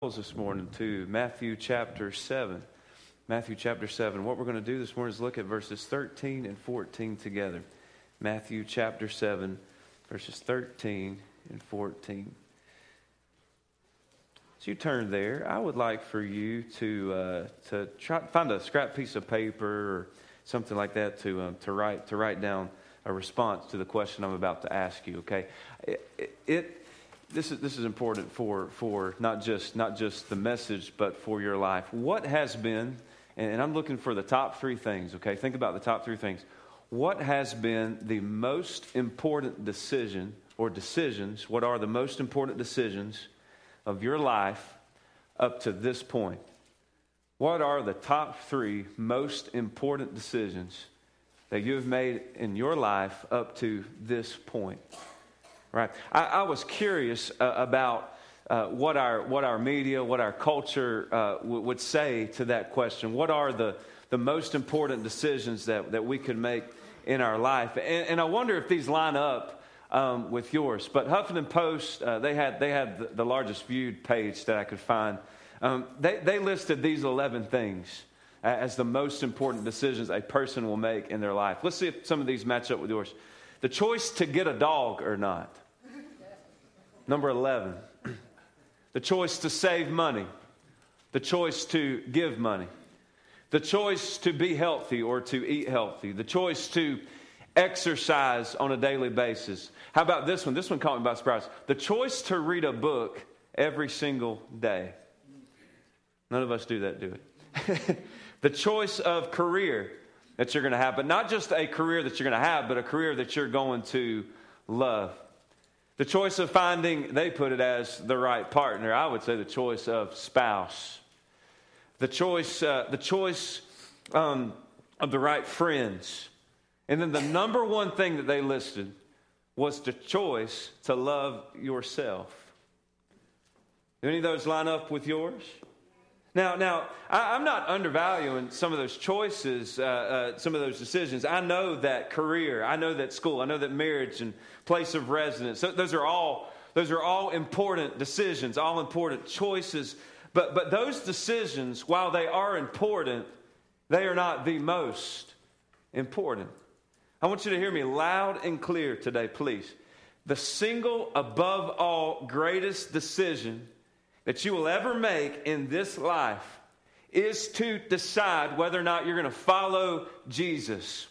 this morning to Matthew chapter 7. Matthew chapter 7. What we're going to do this morning is look at verses 13 and 14 together. Matthew chapter 7, verses 13 and 14. As you turn there, I would like for you to, uh, to try find a scrap piece of paper or something like that to, um, to, write, to write down a response to the question I'm about to ask you, okay? It, it this is, this is important for, for not, just, not just the message, but for your life. What has been, and I'm looking for the top three things, okay? Think about the top three things. What has been the most important decision or decisions? What are the most important decisions of your life up to this point? What are the top three most important decisions that you have made in your life up to this point? Right. I, I was curious uh, about uh, what, our, what our media, what our culture uh, w- would say to that question. What are the, the most important decisions that, that we could make in our life? And, and I wonder if these line up um, with yours. But Huffington Post, uh, they had, they had the, the, largest viewed page that I could find. Um, they, they listed these 11 things as the most important decisions a person will make in their life. Let's see if some of these match up with yours. The choice to get a dog or not. Number 11, the choice to save money, the choice to give money, the choice to be healthy or to eat healthy, the choice to exercise on a daily basis. How about this one? This one caught me by surprise. The choice to read a book every single day. None of us do that, do it? the choice of career that you're going to have, but not just a career that you're going to have, but a career that you're going to love. The choice of finding, they put it as the right partner. I would say the choice of spouse. The choice, uh, the choice um, of the right friends. And then the number one thing that they listed was the choice to love yourself. Do any of those line up with yours? Now, now I, am not undervaluing some of those choices, uh, uh, some of those decisions. I know that career, I know that school, I know that marriage and place of residence. Those are all those are all important decisions, all important choices. But but those decisions, while they are important, they are not the most important. I want you to hear me loud and clear today, please. The single above all greatest decision that you will ever make in this life is to decide whether or not you're going to follow Jesus.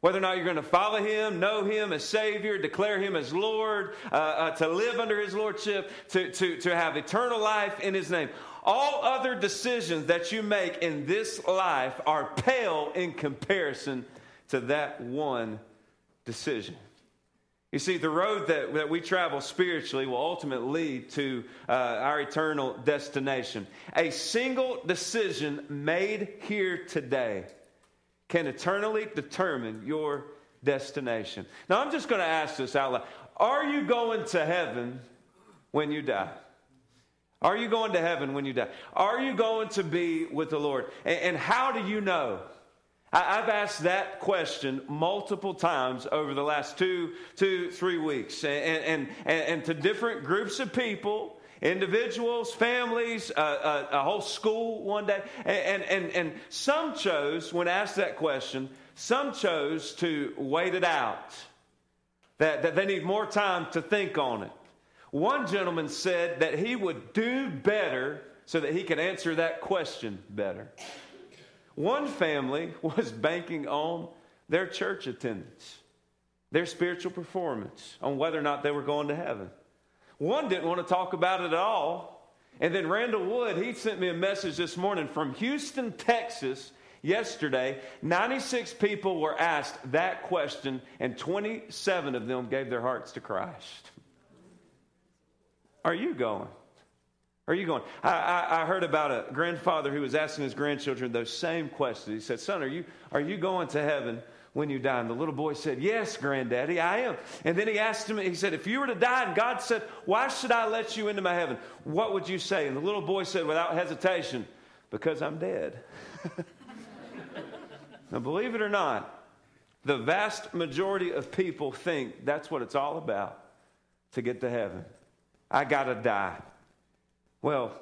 Whether or not you're going to follow him, know him as Savior, declare him as Lord, uh, uh, to live under his Lordship, to, to, to have eternal life in his name. All other decisions that you make in this life are pale in comparison to that one decision. You see, the road that, that we travel spiritually will ultimately lead to uh, our eternal destination. A single decision made here today can eternally determine your destination. Now, I'm just going to ask this out loud Are you going to heaven when you die? Are you going to heaven when you die? Are you going to be with the Lord? And, and how do you know? I've asked that question multiple times over the last two, two, three weeks, and, and, and, and to different groups of people, individuals, families, uh, uh, a whole school one day. And, and, and some chose, when asked that question, some chose to wait it out, that, that they need more time to think on it. One gentleman said that he would do better so that he could answer that question better. One family was banking on their church attendance, their spiritual performance, on whether or not they were going to heaven. One didn't want to talk about it at all. And then Randall Wood, he sent me a message this morning from Houston, Texas, yesterday. 96 people were asked that question, and 27 of them gave their hearts to Christ. Are you going? Are you going? I, I, I, heard about a grandfather who was asking his grandchildren those same questions. He said, Son, are you, are you going to heaven when you die? And the little boy said, Yes, granddaddy, I am. And then he asked him, He said, If you were to die and God said, Why should I let you into my heaven? What would you say? And the little boy said, without hesitation, Because I'm dead. now, believe it or not, the vast majority of people think that's what it's all about to get to heaven. I got to die. Well,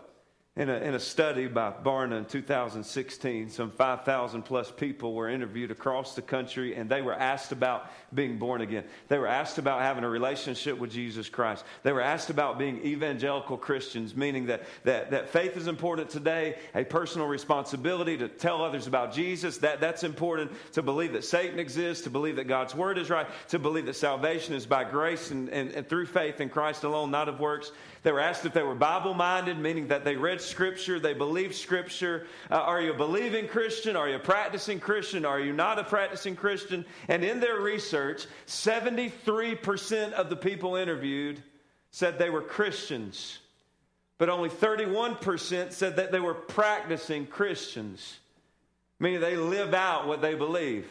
In a, in a study by Barna in 2016, some 5,000 plus people were interviewed across the country and they were asked about being born again. They were asked about having a relationship with Jesus Christ. They were asked about being evangelical Christians, meaning that, that, that faith is important today, a personal responsibility to tell others about Jesus. That, that's important to believe that Satan exists, to believe that God's word is right, to believe that salvation is by grace and, and, and through faith in Christ alone, not of works. They were asked if they were Bible minded, meaning that they read Scripture, they believed Scripture. Uh, are you a believing Christian? Are you a practicing Christian? Are you not a practicing Christian? And in their research, 73% of the people interviewed said they were Christians, but only 31% said that they were practicing Christians, meaning they live out what they believe.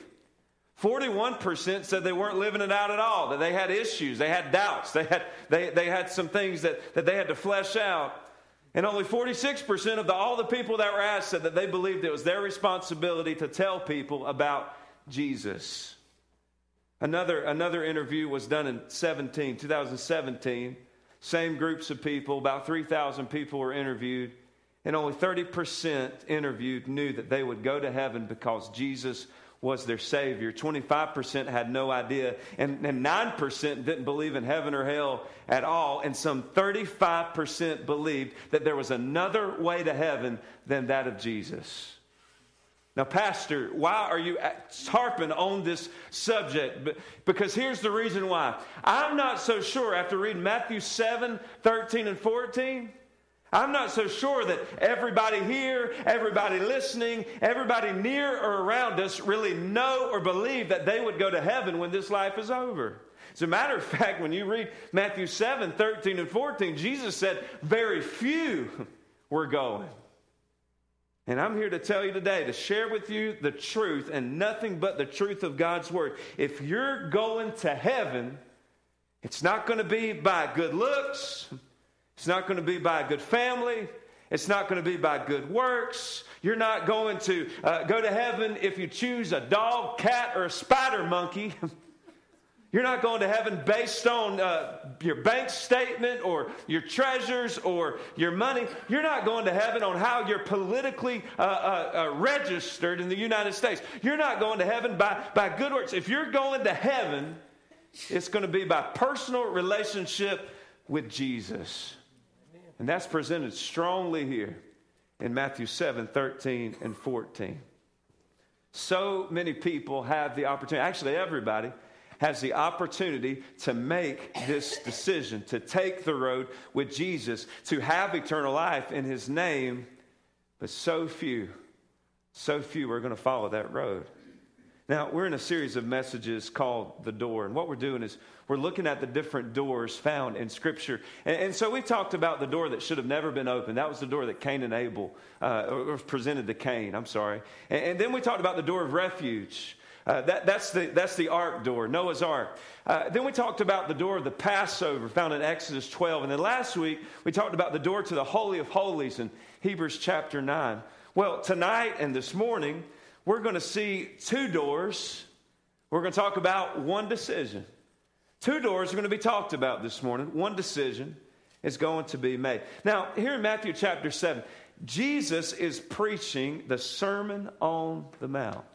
41% said they weren't living it out at all, that they had issues, they had doubts, they had, they, they had some things that, that they had to flesh out. And only 46% of the, all the people that were asked said that they believed it was their responsibility to tell people about Jesus. Another, another interview was done in 17, 2017. Same groups of people, about 3,000 people were interviewed, and only 30% interviewed knew that they would go to heaven because Jesus was their Savior. 25% had no idea, and, and 9% didn't believe in heaven or hell at all, and some 35% believed that there was another way to heaven than that of Jesus. Now, Pastor, why are you harping on this subject? Because here's the reason why. I'm not so sure after reading Matthew 7 13 and 14 I'm not so sure that everybody here, everybody listening, everybody near or around us really know or believe that they would go to heaven when this life is over. As a matter of fact, when you read Matthew 7 13 and 14, Jesus said, Very few were going. And I'm here to tell you today to share with you the truth and nothing but the truth of God's Word. If you're going to heaven, it's not going to be by good looks. It's not going to be by a good family. It's not going to be by good works. You're not going to uh, go to heaven if you choose a dog, cat, or a spider monkey. You're not going to heaven based on uh, your bank statement or your treasures or your money. You're not going to heaven on how you're politically uh, uh, uh registered in the United States. You're not going to heaven by, by good works. If you're going to heaven, it's going to be by personal relationship with Jesus. And that's presented strongly here in Matthew 7 13 and 14. So many people have the opportunity, actually, everybody has the opportunity to make this decision, to take the road with Jesus, to have eternal life in his name, but so few, so few are going to follow that road. Now, we're in a series of messages called The Door, and what we're doing is we're looking at the different doors found in Scripture. And, and so we talked about the door that should have never been opened. That was the door that Cain and Abel uh, presented to Cain, I'm sorry. And, and, then we talked about the door of refuge. Uh, that, that's, the, that's the ark door, Noah's ark. Uh, then we talked about the door of the Passover found in Exodus 12. And then last week, we talked about the door to the Holy of Holies in Hebrews chapter 9. Well, tonight and this morning, we're going to see two doors. We're going to talk about one decision. Two doors are going to be talked about this morning. One decision is going to be made. Now, here in Matthew chapter 7, Jesus is preaching the Sermon on the Mount.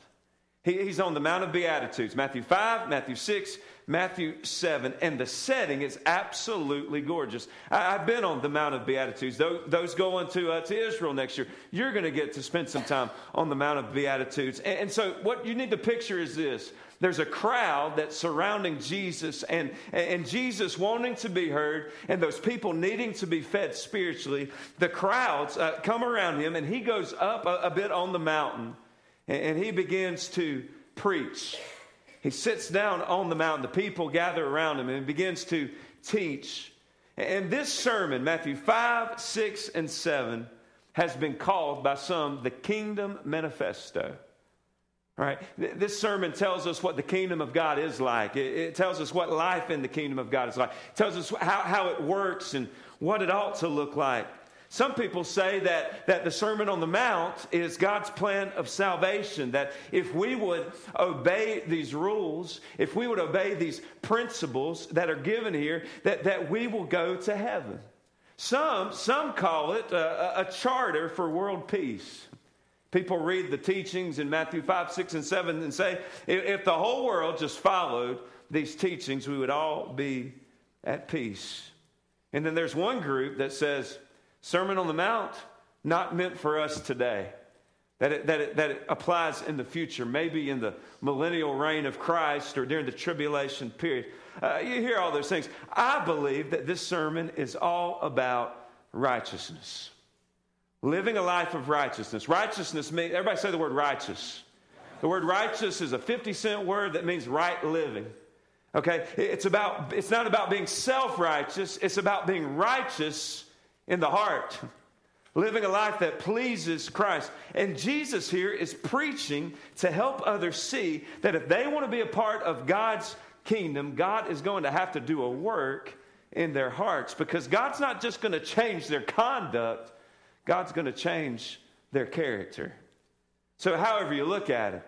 He, he's on the Mount of Beatitudes, Matthew 5, Matthew 6, Matthew 7, and the setting is absolutely gorgeous. I, have been on the Mount of Beatitudes. Those, those going to, uh, to Israel next year, you're going to get to spend some time on the Mount of Beatitudes. And, and so, what you need to picture is this there's a crowd that's surrounding Jesus and, and Jesus wanting to be heard and those people needing to be fed spiritually. The crowds uh, come around him and he goes up a, a bit on the mountain and, he begins to preach he sits down on the mountain. The people gather around him and begins to teach. And this sermon, Matthew 5, 6, and 7, has been called by some the Kingdom Manifesto. All right, this sermon tells us what the kingdom of God is like. It, tells us what life in the kingdom of God is like. It tells us how, how it works and what it ought to look like. Some people say that, that the Sermon on the Mount is God's plan of salvation, that if we would obey these rules, if we would obey these principles that are given here, that, that we will go to heaven. Some, some call it a, a charter for world peace. People read the teachings in Matthew 5, 6, and 7 and say, if the whole world just followed these teachings, we would all be at peace. And then there's one group that says, Sermon on the Mount, not meant for us today. That it, that, it, that it applies in the future, maybe in the millennial reign of Christ or during the tribulation period. Uh, you hear all those things. I believe that this sermon is all about righteousness. Living a life of righteousness. Righteousness means, everybody say the word righteous. The word righteous is a 50 cent word that means right living. Okay? It's about it's not about being self-righteous, it's about being righteous in the heart. Living a life that pleases Christ. And Jesus here is preaching to help others see that if they want to be a part of God's kingdom, God is going to have to do a work in their hearts because God's not just going to change their conduct, God's going to change their character. So, however you look at it,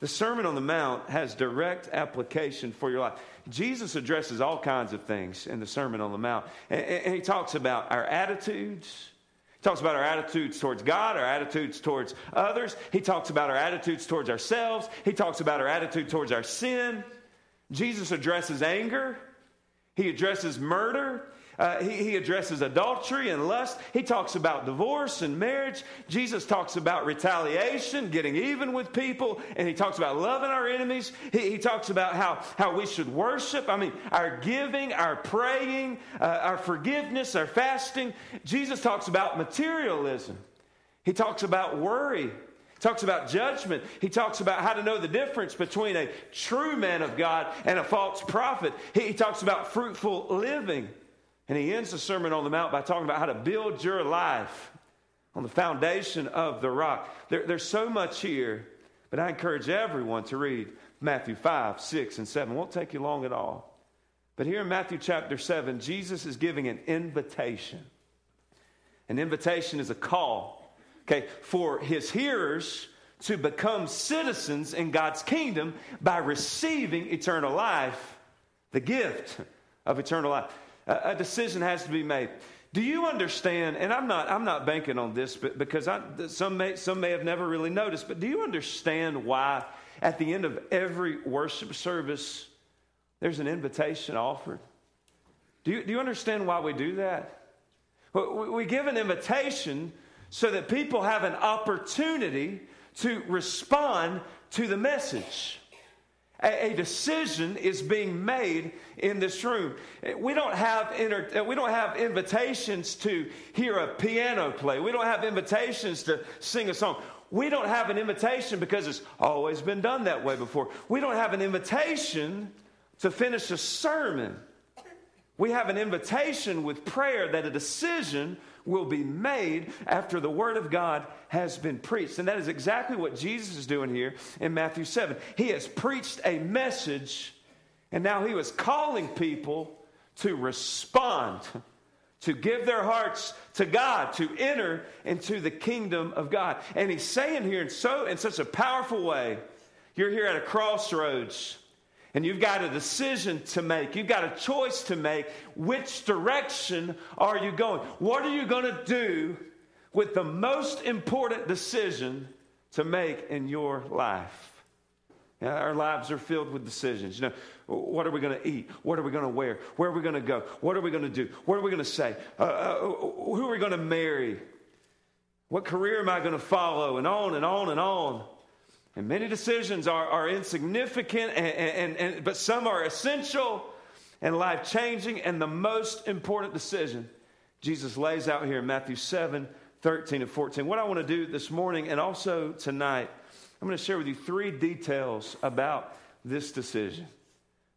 the Sermon on the Mount has direct application for your life. Jesus addresses all kinds of things in the Sermon on the Mount. And, he talks about our attitudes. He talks about our attitudes towards God, our attitudes towards others. He talks about our attitudes towards ourselves. He talks about our attitude towards our sin. Jesus addresses anger, he addresses murder. Uh, he, he addresses adultery and lust. He talks about divorce and marriage. Jesus talks about retaliation, getting even with people, and he talks about loving our enemies. He, he talks about how, how we should worship. I mean, our giving, our praying, uh, our forgiveness, our fasting. Jesus talks about materialism. He talks about worry He talks about judgment. He talks about how to know the difference between a true man of God and a false prophet. He, he talks about fruitful living. And he ends the Sermon on the Mount by talking about how to build your life on the foundation of the rock. There, there's so much here, but I encourage everyone to read Matthew 5, 6, and 7. It won't take you long at all. But here in Matthew chapter 7, Jesus is giving an invitation. An invitation is a call okay, for his hearers to become citizens in God's kingdom by receiving eternal life, the gift of eternal life. A, decision has to be made. Do you understand? And I'm not, I'm not banking on this, but because I, some, may, some may have never really noticed, but do you understand why at the end of every worship service there's an invitation offered? Do you, do you understand why we do that? We give an invitation so that people have an opportunity to respond to the message. A, decision is being made in this room. Eh, we don't have inter, eh, we don't have invitations to hear a piano play. We don't have invitations to sing a song. We don't have an invitation because it's always been done that way before. We don't have an invitation to finish a sermon. We have an invitation with prayer that a decision will be made after the word of God has been preached. And that is exactly what Jesus is doing here in Matthew 7. He has preached a message, and now he was calling people to respond, to give their hearts to God, to enter into the kingdom of God. And he's saying here in so in such a powerful way, you're here at a crossroads and you've got a decision to make. You've got a choice to make. Which direction are you going? What are you going to do with the most important decision to make in your life? Our lives are filled with decisions. You know, what are we going to eat? What are we going to wear? Where are we going to go? What are we going to do? What are we going to say? Uh, uh, who are we going to marry? What career am I going to follow? And on and on and on. And many decisions are, are insignificant, and, and, and, but some are essential and life changing. And the most important decision Jesus lays out here in Matthew 7 13 and 14. What I want to do this morning and also tonight, I'm going to share with you three details about this decision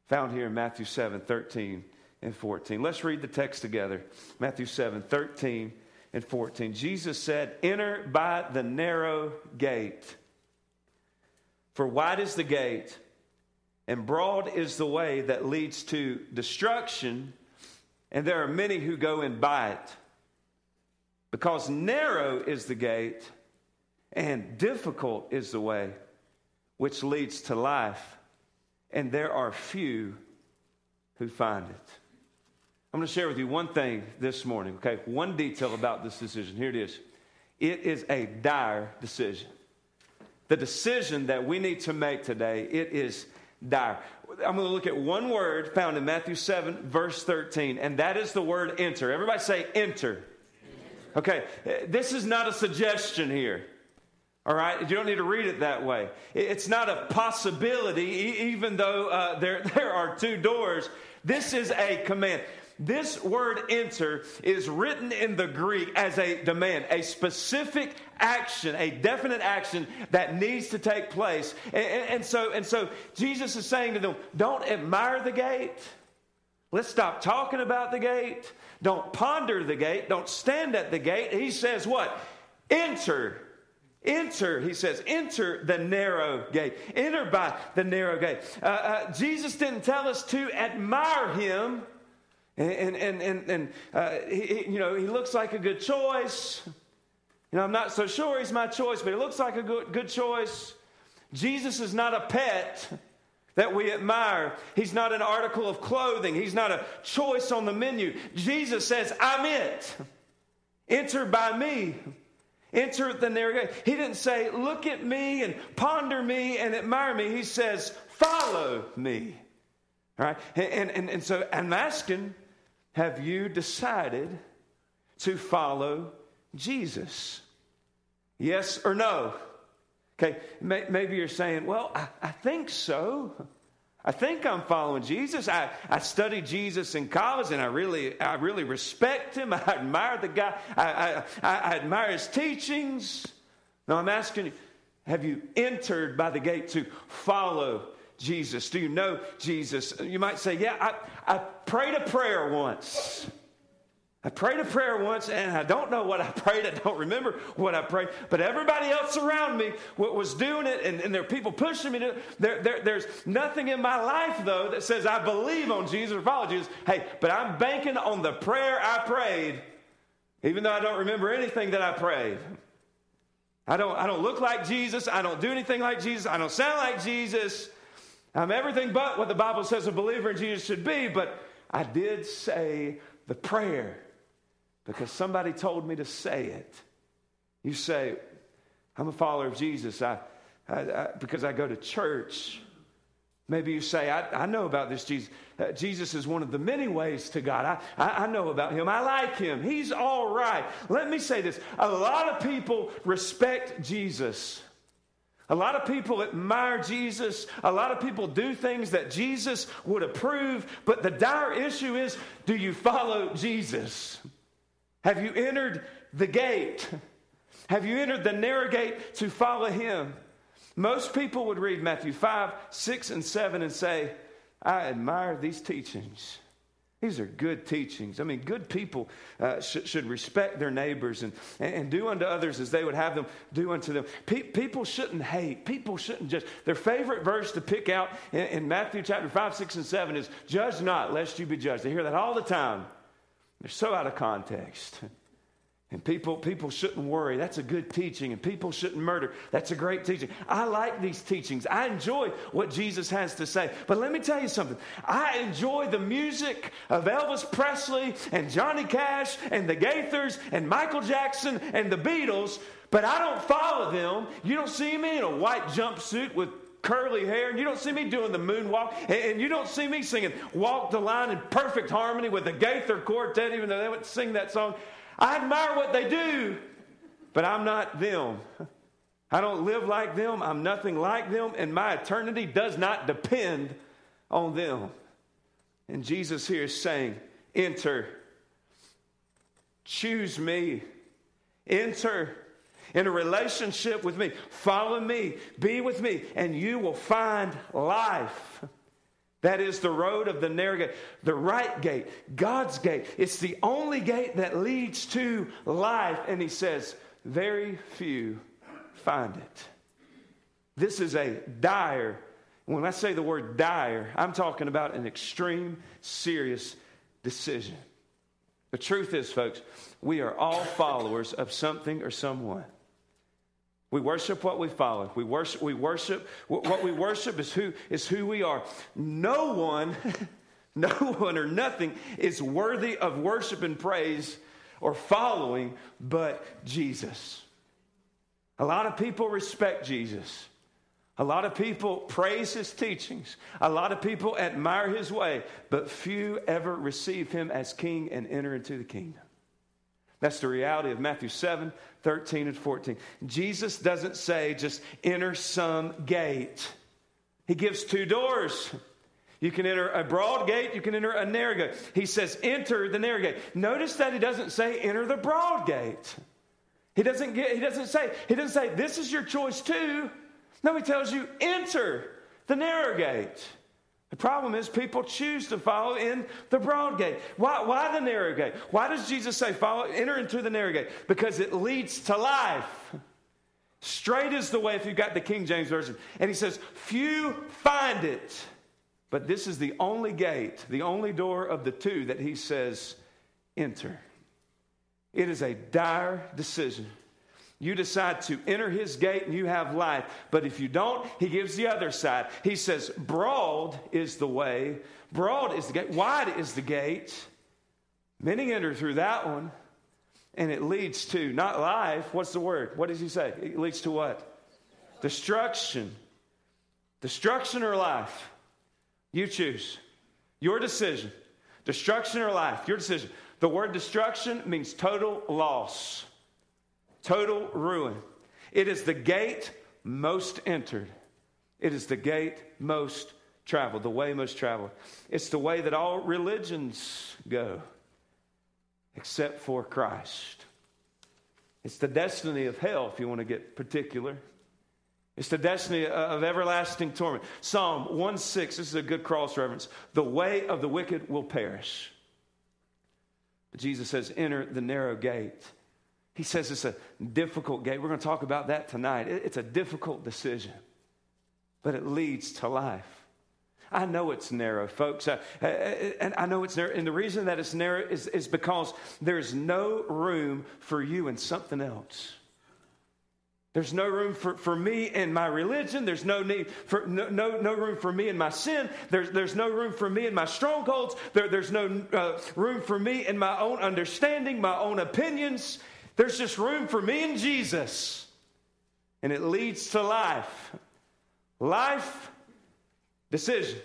found here in Matthew 7 13 and 14. Let's read the text together. Matthew 7 13 and 14. Jesus said, Enter by the narrow gate. For wide is the gate, and broad is the way that leads to destruction, and there are many who go in by it. Because narrow is the gate, and difficult is the way which leads to life, and there are few who find it. I'm going to share with you one thing this morning, okay? One detail about this decision. Here it is. It is a dire decision. The decision that we need to make today, it is dire. I'm going to look at one word found in Matthew 7, verse 13, and that is the word enter. Everybody say enter. Okay, this is not a suggestion here. All right, you don't need to read it that way. It's not a possibility, even though uh, there, there are two doors. This is a command. This word enter is written in the Greek as a demand, a specific action, a definite action that needs to take place. And, and, and, so, and so Jesus is saying to them, don't admire the gate. Let's stop talking about the gate. Don't ponder the gate. Don't stand at the gate. He says, what? Enter. Enter, he says, enter the narrow gate. Enter by the narrow gate. Uh, uh, Jesus didn't tell us to admire him. And, and, and, and uh, he, you know, he looks like a good choice. You know, I'm not so sure he's my choice, but he looks like a good, good choice. Jesus is not a pet that we admire. He's not an article of clothing. He's not a choice on the menu. Jesus says, I'm it. Enter by me. Enter the narrow. He didn't say, look at me and ponder me and admire me. He says, follow me. All right? And, and, and so I'm asking, have you decided to follow Jesus? Yes or no? Okay, maybe you're saying, well, I, I think so. I think I'm following Jesus. I, I studied Jesus in college and I really, I really respect him. I admire the guy. I, I, I admire his teachings. Now I'm asking you, have you entered by the gate to follow Jesus? Do you know Jesus? You might say, yeah, I, I prayed a prayer once. I prayed a prayer once and I don't know what I prayed. I don't remember what I prayed. But everybody else around me was doing it and, and there are people pushing me to there, there, There's nothing in my life, though, that says I believe on Jesus or follow Jesus. Hey, but I'm banking on the prayer I prayed, even though I don't remember anything that I prayed. I don't, I don't look like Jesus. I don't do anything like Jesus. I don't sound like Jesus. I'm everything but what the Bible says a believer in Jesus should be, but I did say the prayer because somebody told me to say it. You say, I'm a follower of Jesus I, I, I, because I go to church. Maybe you say, I, I know about this Jesus. Uh, Jesus is one of the many ways to God. I, I, I know about him. I like him. He's all right. Let me say this a lot of people respect Jesus. A lot of people admire Jesus. A lot of people do things that Jesus would approve. But the dire issue is do you follow Jesus? Have you entered the gate? Have you entered the narrow gate to follow him? Most people would read Matthew 5, 6, and 7 and say, I admire these teachings. These are good teachings. I mean, good people uh, sh- should respect their neighbors and, and, do unto others as they would have them do unto them. Pe- people shouldn't hate. People shouldn't just. Their favorite verse to pick out in, in Matthew chapter 5, 6, and 7 is, Judge not, lest you be judged. They hear that all the time. They're so out of context. And people, people shouldn't worry. That's a good teaching. And people shouldn't murder. That's a great teaching. I like these teachings. I enjoy what Jesus has to say. But let me tell you something. I enjoy the music of Elvis Presley and Johnny Cash and the Gaithers and Michael Jackson and the Beatles, but I don't follow them. You don't see me in a white jumpsuit with curly hair, and you don't see me doing the moonwalk, and you don't see me singing Walk the Line in perfect harmony with the Gaither Quartet, even though they wouldn't sing that song. I admire what they do, but I'm not them. I don't live like them. I'm nothing like them, and my eternity does not depend on them. And Jesus here is saying, Enter, choose me, enter in a relationship with me. Follow me, be with me, and you will find life. That is the road of the narrow gate, the right gate, God's gate. It's the only gate that leads to life. And he says, very few find it. This is a dire, when I say the word dire, I'm talking about an extreme, serious decision. The truth is, folks, we are all followers of something or someone. We worship what we follow. We worship, we worship what we worship is who, is who we are. No one, No one or nothing is worthy of worship and praise or following but Jesus. A lot of people respect Jesus. A lot of people praise his teachings. A lot of people admire his way, but few ever receive him as king and enter into the kingdom. That's the reality of Matthew 7, 13, and 14. Jesus doesn't say just enter some gate, he gives two doors. You can enter a broad gate, you can enter a narrow gate. He says, enter the narrow gate. Notice that he doesn't say enter the broad gate. He doesn't get, he doesn't say, he doesn't say, this is your choice too. No, he tells you, enter the narrow gate. The problem is people choose to follow in the broad gate. Why, why the narrow gate? Why does Jesus say follow, enter into the narrow gate? Because it leads to life. Straight is the way if you've got the King James Version. And he says, few find it. But this is the only gate, the only door of the two that he says, enter. It is a dire decision. You decide to enter his gate and you have life. But if you don't, he gives the other side. He says, Broad is the way, broad is the gate, wide is the gate. Many enter through that one, and it leads to not life. What's the word? What does he say? It leads to what? Destruction. Destruction or life? You choose. Your decision. Destruction or life? Your decision. The word destruction means total loss, total ruin. It is the gate most entered. It is the gate most traveled, the way most traveled. It's the way that all religions go, except for Christ. It's the destiny of hell, if you want to get particular. It's the destiny of everlasting torment. Psalm 1 6, this is a good cross reference. The way of the wicked will perish. But Jesus says, enter the narrow gate. He says it's a difficult gate. We're going to talk about that tonight. It's a difficult decision, but it leads to life. I know it's narrow, folks. Uh, uh, and I know it's narrow. And the reason that it's narrow is, is because there's no room for you in something else. There's no room for, for me and my religion. There's no need for no, no, no room for me and my sin. There's, there's no room for me in my strongholds. There, there's no uh, room for me in my own understanding, my own opinions. There's just room for me and Jesus. And it leads to life. Life, decision.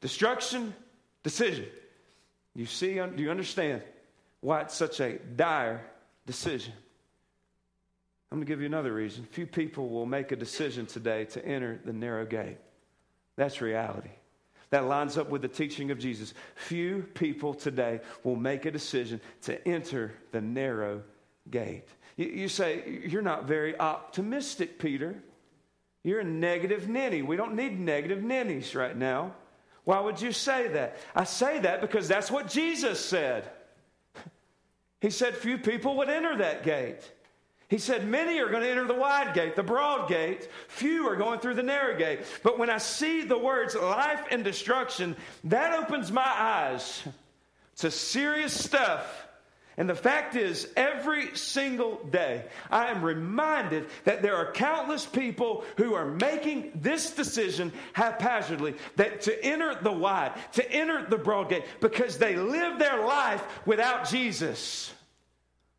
Destruction, decision. You see, do you understand why it's such a dire decision? I'm going to give you another reason. Few people will make a decision today to enter the narrow gate. That's reality. That lines up with the teaching of Jesus. Few people today will make a decision to enter the narrow gate. You, you say, You're not very optimistic, Peter. You're a negative ninny. We don't need negative ninnies right now. Why would you say that? I say that because that's what Jesus said. He said few people would enter that gate. He said, Many are going to enter the wide gate, the broad gate. Few are going through the narrow gate. But when I see the words life and destruction, that opens my eyes to serious stuff. And the fact is, every single day, I am reminded that there are countless people who are making this decision haphazardly that to enter the wide, to enter the broad gate, because they live their life without Jesus.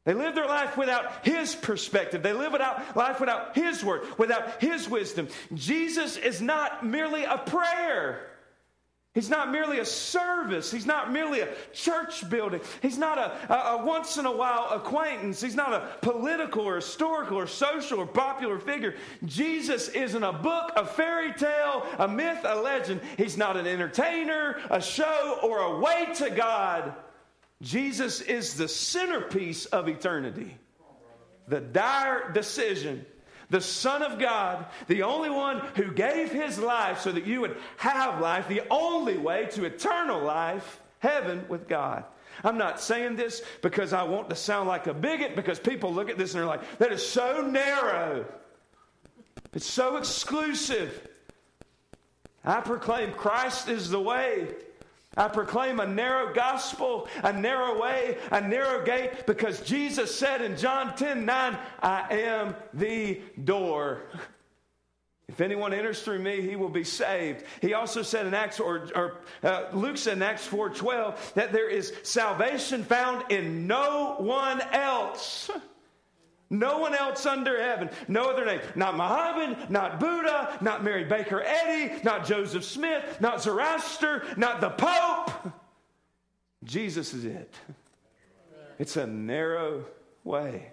They live their life without His perspective. They live without life without His word, without His wisdom. Jesus is not merely a prayer. He's not merely a service. He's not merely a church building. He's not a, a, a, once in a while acquaintance. He's not a political or historical or social or popular figure. Jesus isn't a book, a fairy tale, a myth, a legend. He's not an entertainer, a show, or a way to God. Jesus is the centerpiece of eternity. The dire decision. The Son of God, the only one who gave his life so that you would have life, the only way to eternal life, heaven with God. I'm not saying this because I want to sound like a bigot, because people look at this and they're like, that is so narrow. It's so exclusive. I proclaim Christ is the way. I proclaim a narrow gospel, a narrow way, a narrow gate, because Jesus said in John 10 9, I am the door. If anyone enters through me, he will be saved. He also said in Acts, or, or uh, Luke said in Acts 4.12, that there is salvation found in no one else. No one else under heaven. No other name. Not Muhammad, not Buddha, not Mary Baker Eddy, not Joseph Smith, not Zoroaster, not the Pope. Jesus is it. It's a narrow way.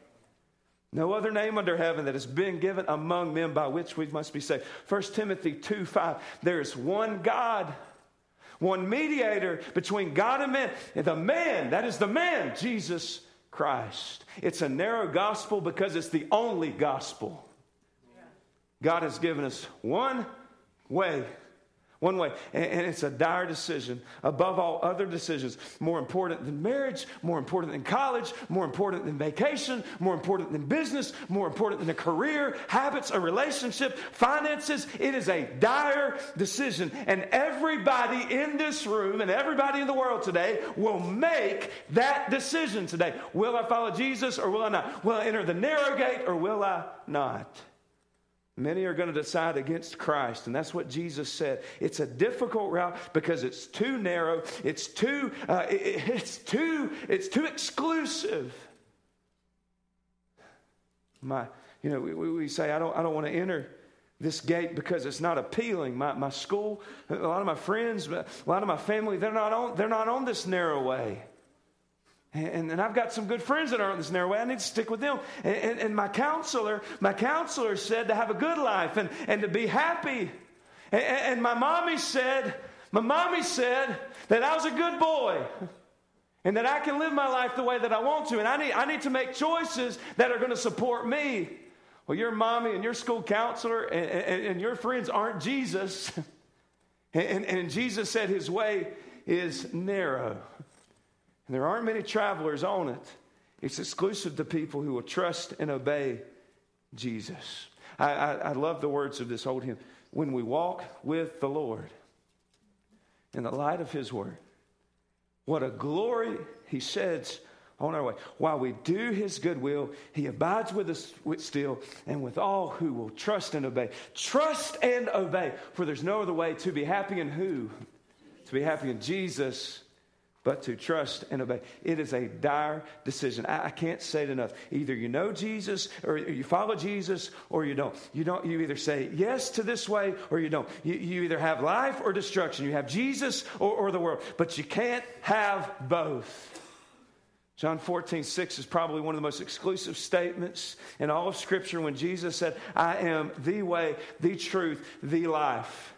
No other name under heaven that has been given among men by which we must be saved. 1 Timothy 2 5. There is one God, one mediator between God and man. And the man, that is the man, Jesus Christ. It's a narrow gospel because it's the only gospel. God has given us one way one way. And, it's a dire decision. Above all other decisions, more important than marriage, more important than college, more important than vacation, more important than business, more important than a career, habits, a relationship, finances. It is a dire decision. And everybody in this room and everybody in the world today will make that decision today. Will I follow Jesus or will I not? Will I enter the narrow gate or will I not? Many are going to decide against Christ, and that's what Jesus said. It's a difficult route because it's too narrow. It's too. Uh, it, it's too. It's too exclusive. My, you know, we, we say I don't. I don't want to enter this gate because it's not appealing. My, my school, a lot of my friends, a lot of my family, they're not on. They're not on this narrow way. And, and, I've got some good friends that are on this narrow way. I need to stick with them. And, and, and, my counselor, my counselor said to have a good life and, and to be happy. And, my mommy said, my mommy said that I was a good boy and that I can live my life the way that I want to. And I need, I need to make choices that are going to support me. Well, your mommy and your school counselor and, and, your friends aren't Jesus. And Jesus said his way is narrow. And there aren't many travelers on it. It's exclusive to people who will trust and obey Jesus. I, I, I love the words of this old hymn. When we walk with the Lord in the light of his word, what a glory he sheds on our way. While we do his good will, he abides with us still and with all who will trust and obey. Trust and obey, for there's no other way to be happy in who? To be happy in Jesus but to trust and obey. It is a dire decision. I, I, can't say it enough. Either you know Jesus or you follow Jesus or you don't. You don't you either say yes to this way or you don't. You, you either have life or destruction. You have Jesus or, or the world. But you can't have both. John 14, 6 is probably one of the most exclusive statements in all of Scripture when Jesus said, I am the way, the truth, the life.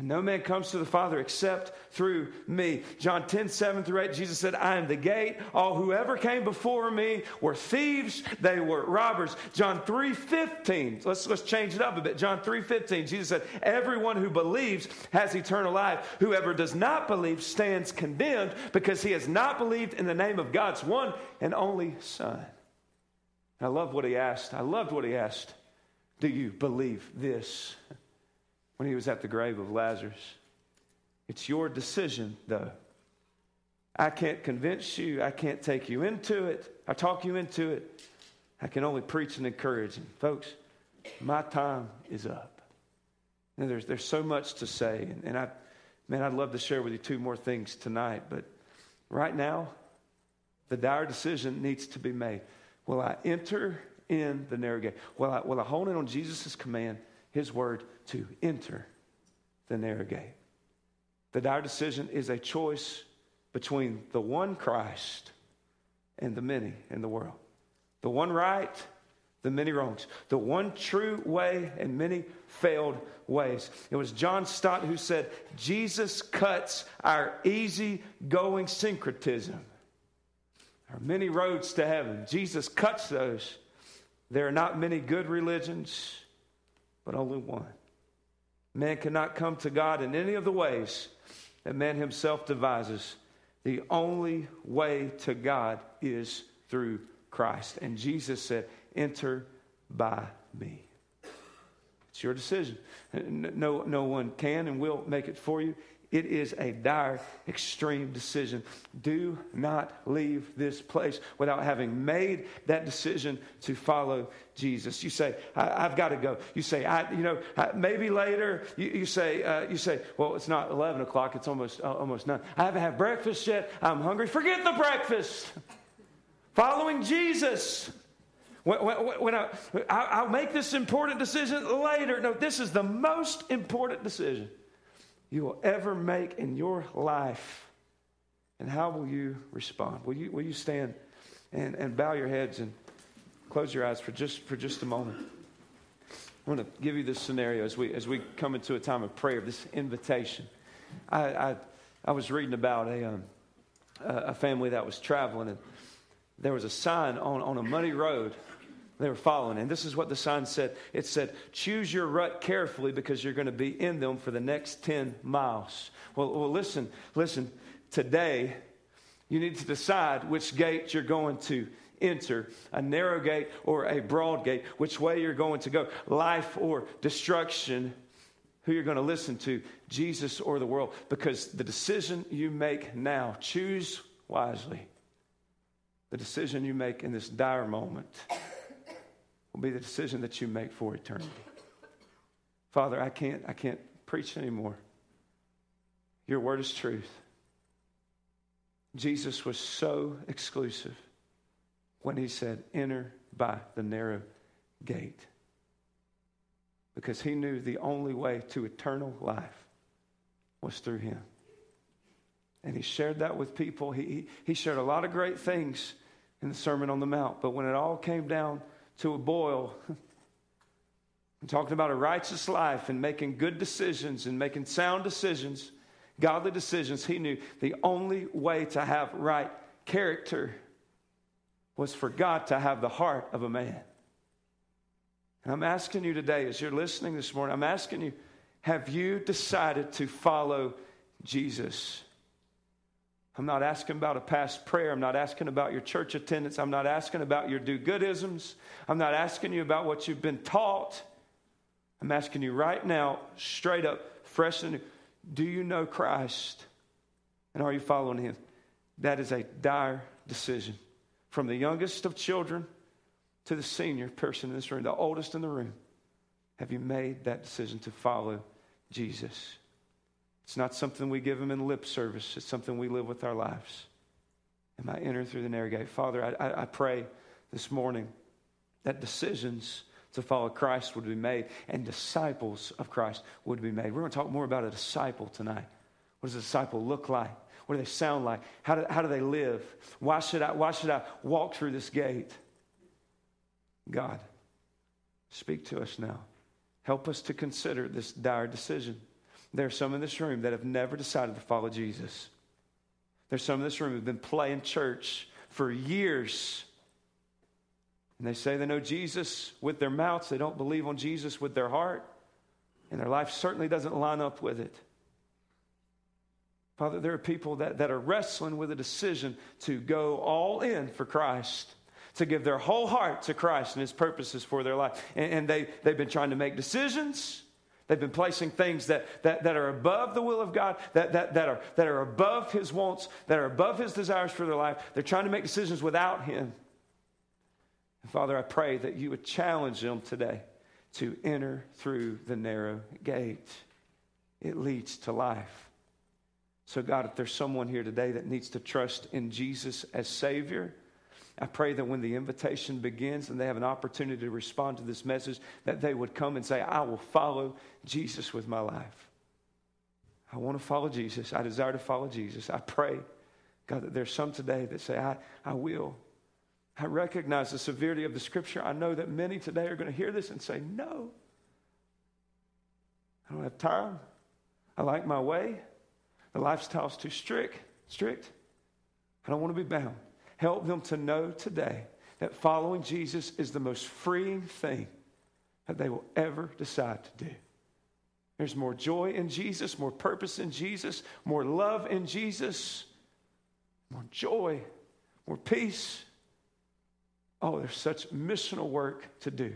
And no man comes to the Father except through me. John 10, 7 through 8, Jesus said, I am the gate. All whoever came before me were thieves, they were robbers. John 3, 15, let's, let's change it up a bit. John 3, 15, Jesus said, Everyone who believes has eternal life. Whoever does not believe stands condemned because he has not believed in the name of God's one and only Son. I love what he asked. I loved what he asked. Do you believe this? When he was at the grave of Lazarus. It's your decision, though. I can't convince you. I can't take you into it. I talk you into it. I can only preach and encourage. And folks, my time is up. And there's, there's so much to say. And, and I, man, I'd love to share with you two more things tonight. But right now, the dire decision needs to be made. Will I enter in the narrow gate? Will I, will I hone in on Jesus' command? His word to enter the narrow gate. That our decision is a choice between the one Christ and the many in the world. The one right, the many wrongs. The one true way and many failed ways. It was John Stott who said, Jesus cuts our easy going syncretism. There are many roads to heaven. Jesus cuts those. There are not many good religions but only one. Man cannot come to God in any of the ways that man himself devises. The only way to God is through Christ. And Jesus said, Enter by me. It's your decision. No, no one can and will make it for you. It is a dire, extreme decision. Do not leave this place without having made that decision to follow Jesus. You say, I, have got to go. You say, I, you know, maybe later. You, you say, uh, you say, well, it's not 11 o'clock. It's almost, uh, almost none. I haven't had breakfast yet. I'm hungry. Forget the breakfast. Following Jesus. When, when, when I, I'll make this important decision later. No, this is the most important decision you will ever make in your life. And how will you respond? Will you, will you stand and, and bow your heads and close your eyes for just, for just a moment? I want to give you this scenario as we, as we come into a time of prayer, this invitation. I, I, I was reading about a, um, a family that was traveling, and there was a sign on, on a muddy road they were following. And this is what the sign said it said, Choose your rut carefully because you're going to be in them for the next 10 miles. Well, well listen, listen. Today, you need to decide which gate you're going to enter a narrow gate or a broad gate, which way you're going to go, life or destruction, who you're going to listen to, Jesus or the world. Because the decision you make now, choose wisely. The decision you make in this dire moment will be the decision that you make for eternity. Father, I can't, I can't preach anymore. Your word is truth. Jesus was so exclusive when he said, Enter by the narrow gate. Because he knew the only way to eternal life was through him. And he shared that with people. He, he shared a lot of great things in the Sermon on the Mount. But when it all came down to a boil. I'm talking about a righteous life and making good decisions and making sound decisions, godly decisions. He knew the only way to have right character was for God to have the heart of a man. And I'm asking you today, as you're listening this morning, I'm asking you, have you decided to follow Jesus? I'm not asking about a past prayer. I'm not asking about your church attendance. I'm not asking about your do goodisms. I'm not asking you about what you've been taught. I'm asking you right now, straight up, fresh and new. Do you know Christ? And are you following him? That is a dire decision. From the youngest of children to the senior person in this room, the oldest in the room. Have you made that decision to follow Jesus? It's not something we give him in lip service, it's something we live with our lives. Am I entering through the narrow gate? Father, I, I, pray this morning that decisions to follow Christ would be made and disciples of Christ would be made. We're going to talk more about a disciple tonight. What does a disciple look like? What do they sound like? How do, how do they live? Why should, I, why should I walk through this gate? God, speak to us now. Help us to consider this dire decision. There are some in this room that have never decided to follow Jesus. There's some in this room who've been playing church for years. And they say they know Jesus with their mouths, they don't believe on Jesus with their heart, and their life certainly doesn't line up with it. Father, there are people that, that are wrestling with a decision to go all in for Christ, to give their whole heart to Christ and His purposes for their life. And, and they, they've been trying to make decisions They've been placing things that, that, that are above the will of God, that, that, that, are, that are above His wants, that are above His desires for their life. They're trying to make decisions without Him. And Father, I pray that you would challenge them today to enter through the narrow gate. It leads to life. So, God, if there's someone here today that needs to trust in Jesus as Savior, I pray that when the invitation begins and they have an opportunity to respond to this message, that they would come and say, I will follow Jesus with my life. I want to follow Jesus. I desire to follow Jesus. I pray, God, that there's some today that say, I, I will. I recognize the severity of the scripture. I know that many today are going to hear this and say, No. I don't have time. I like my way. The lifestyle's too strict. Strict. I don't want to be bound. Help them to know today that following Jesus is the most freeing thing that they will ever decide to do. There's more joy in Jesus, more purpose in Jesus, more love in Jesus, more joy, more peace. Oh, there's such missional work to do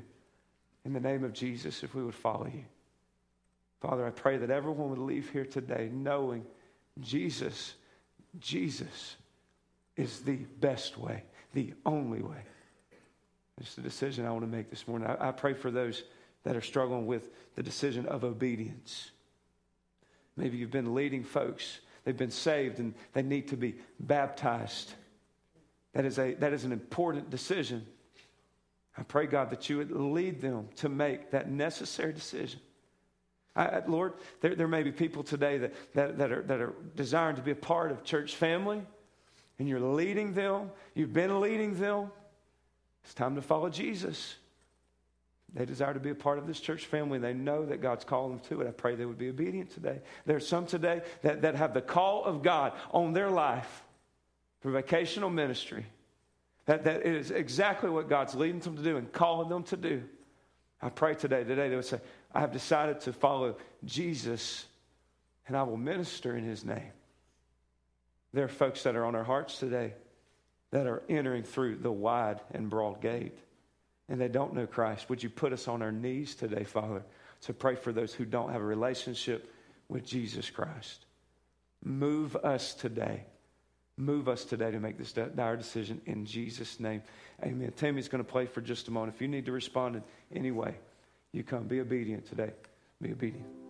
in the name of Jesus if we would follow you. Father, I pray that everyone would leave here today knowing Jesus, Jesus is the best way, the only way. It's the decision I want to make this morning. I, I pray for those that are struggling with the decision of obedience. Maybe you've been leading folks, they've been saved, and they need to be baptized. That is, a, that is an important decision. I pray, God, that you would lead them to make that necessary decision. I, Lord, there, there may be people today that, that, that, are, that are desiring to be a part of church family, and you're leading them. You've been leading them. It's time to follow Jesus. They desire to be a part of this church family. They know that God's calling them to it. I pray they would be obedient today. There are some today that, that have the call of God on their life for vocational ministry. That, that is exactly what God's leading them to do and calling them to do. I pray today, today they would say, I have decided to follow Jesus and I will minister in his name. There are folks that are on our hearts today that are entering through the wide and broad gate and they don't know Christ. Would you put us on our knees today, Father, to pray for those who don't have a relationship with Jesus Christ? Move us today. Move us today to make this dire decision in Jesus' name. Amen. Tammy's going to play for just a moment. If you need to respond in any way, you come. Be obedient today. Be obedient.